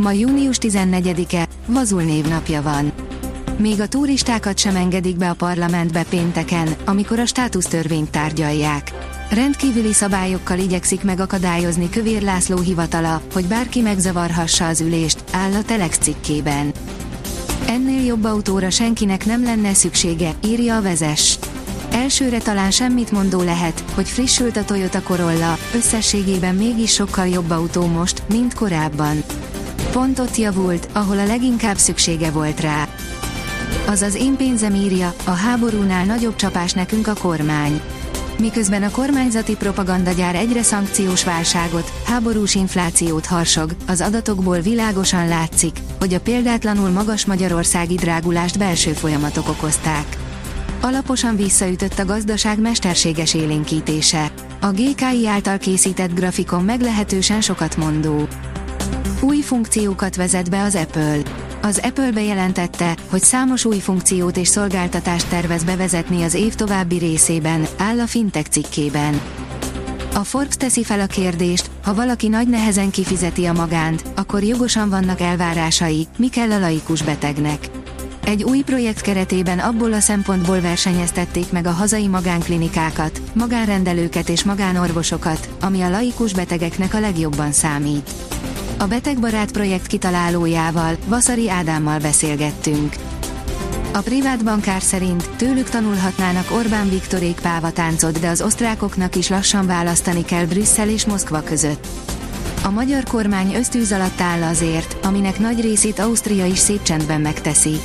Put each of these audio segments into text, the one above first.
Ma június 14-e, Vazul névnapja van. Még a turistákat sem engedik be a parlamentbe pénteken, amikor a státusztörvényt tárgyalják. Rendkívüli szabályokkal igyekszik megakadályozni Kövér László hivatala, hogy bárki megzavarhassa az ülést, áll a Telex cikkében. Ennél jobb autóra senkinek nem lenne szüksége, írja a vezes. Elsőre talán semmit mondó lehet, hogy frissült a Toyota Corolla, összességében mégis sokkal jobb autó most, mint korábban. Pont ott javult, ahol a leginkább szüksége volt rá. Azaz én pénzem írja, a háborúnál nagyobb csapás nekünk a kormány. Miközben a kormányzati propagandagyár egyre szankciós válságot, háborús inflációt harsog, az adatokból világosan látszik, hogy a példátlanul magas magyarországi drágulást belső folyamatok okozták. Alaposan visszaütött a gazdaság mesterséges élénkítése. A GKI által készített grafikon meglehetősen sokat mondó. Új funkciókat vezet be az Apple. Az Apple bejelentette, hogy számos új funkciót és szolgáltatást tervez bevezetni az év további részében, áll a Fintech cikkében. A Forbes teszi fel a kérdést, ha valaki nagy nehezen kifizeti a magánt, akkor jogosan vannak elvárásai, mi kell a laikus betegnek. Egy új projekt keretében abból a szempontból versenyeztették meg a hazai magánklinikákat, magánrendelőket és magánorvosokat, ami a laikus betegeknek a legjobban számít. A Betegbarát projekt kitalálójával, Vaszari Ádámmal beszélgettünk. A privát bankár szerint tőlük tanulhatnának Orbán Viktorék pávatáncot, de az osztrákoknak is lassan választani kell Brüsszel és Moszkva között. A magyar kormány ösztűz alatt áll azért, aminek nagy részét Ausztria is szép csendben megteszi.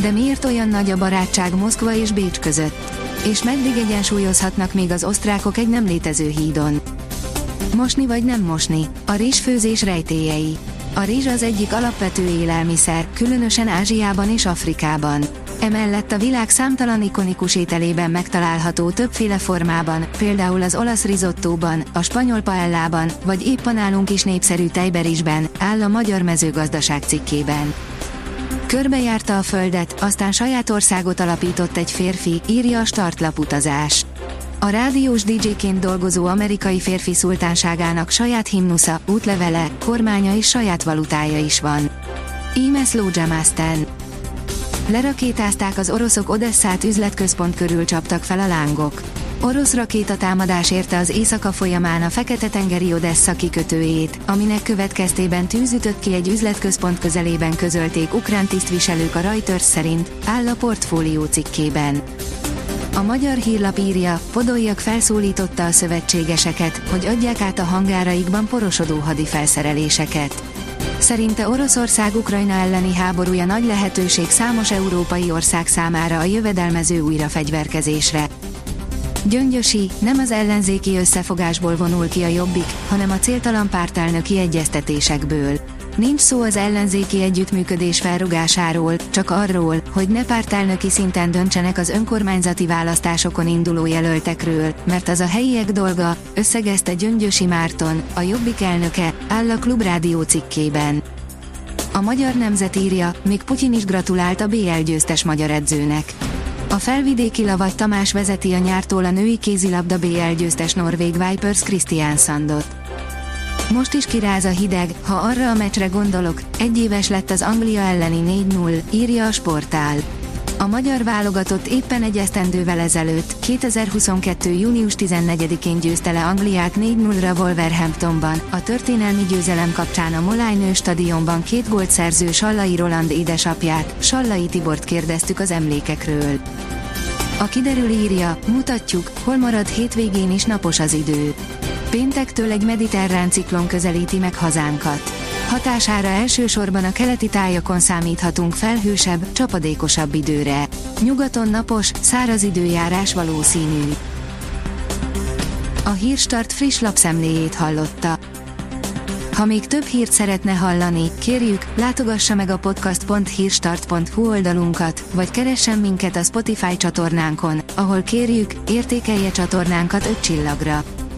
De miért olyan nagy a barátság Moszkva és Bécs között? És meddig egyensúlyozhatnak még az osztrákok egy nem létező hídon? Mosni vagy nem mosni? A rizsfőzés rejtélyei. A rizs az egyik alapvető élelmiszer, különösen Ázsiában és Afrikában. Emellett a világ számtalan ikonikus ételében megtalálható többféle formában, például az olasz risottóban, a spanyol paellában, vagy épp a nálunk is népszerű tejberisben, áll a Magyar Mezőgazdaság cikkében. Körbejárta a földet, aztán saját országot alapított egy férfi, írja a startlap utazás. A rádiós DJ-ként dolgozó amerikai férfi szultánságának saját himnusza, útlevele, kormánya és saját valutája is van. Íme Slowjamasten. Lerakétázták az oroszok Odesszát üzletközpont körül csaptak fel a lángok. Orosz rakétatámadás érte az éjszaka folyamán a Fekete-tengeri Odessa kikötőjét, aminek következtében tűzütött ki egy üzletközpont közelében közölték ukrán tisztviselők a Reuters szerint, áll a portfólió cikkében. A magyar hírlap írja, Podoljak felszólította a szövetségeseket, hogy adják át a hangáraikban porosodó hadifelszereléseket. Szerinte Oroszország Ukrajna elleni háborúja nagy lehetőség számos európai ország számára a jövedelmező újrafegyverkezésre. Gyöngyösi, nem az ellenzéki összefogásból vonul ki a jobbik, hanem a céltalan pártelnöki egyeztetésekből. Nincs szó az ellenzéki együttműködés felrugásáról, csak arról, hogy ne pártelnöki szinten döntsenek az önkormányzati választásokon induló jelöltekről, mert az a helyiek dolga, összegezte Gyöngyösi Márton, a Jobbik elnöke, áll a Klubrádió cikkében. A magyar nemzet írja, még Putyin is gratulált a BL győztes magyar edzőnek. A felvidéki Lavagy Tamás vezeti a nyártól a női kézilabda BL győztes Norvég Vipers Christian Sandot. Most is kiráz a hideg, ha arra a meccsre gondolok, egyéves lett az Anglia elleni 4-0, írja a sportál. A magyar válogatott éppen egy esztendővel ezelőtt, 2022. június 14-én győzte le Angliát 4-0-ra Wolverhamptonban, a történelmi győzelem kapcsán a Molyneux stadionban két gólt szerző Sallai Roland édesapját, Sallai Tibort kérdeztük az emlékekről. A kiderül írja, mutatjuk, hol marad hétvégén is napos az idő. Péntektől egy mediterrán ciklon közelíti meg hazánkat. Hatására elsősorban a keleti tájakon számíthatunk felhősebb, csapadékosabb időre. Nyugaton napos, száraz időjárás valószínű. A Hírstart friss lapszemléjét hallotta. Ha még több hírt szeretne hallani, kérjük, látogassa meg a podcast.hírstart.hu oldalunkat, vagy keressen minket a Spotify csatornánkon, ahol kérjük, értékelje csatornánkat 5 csillagra.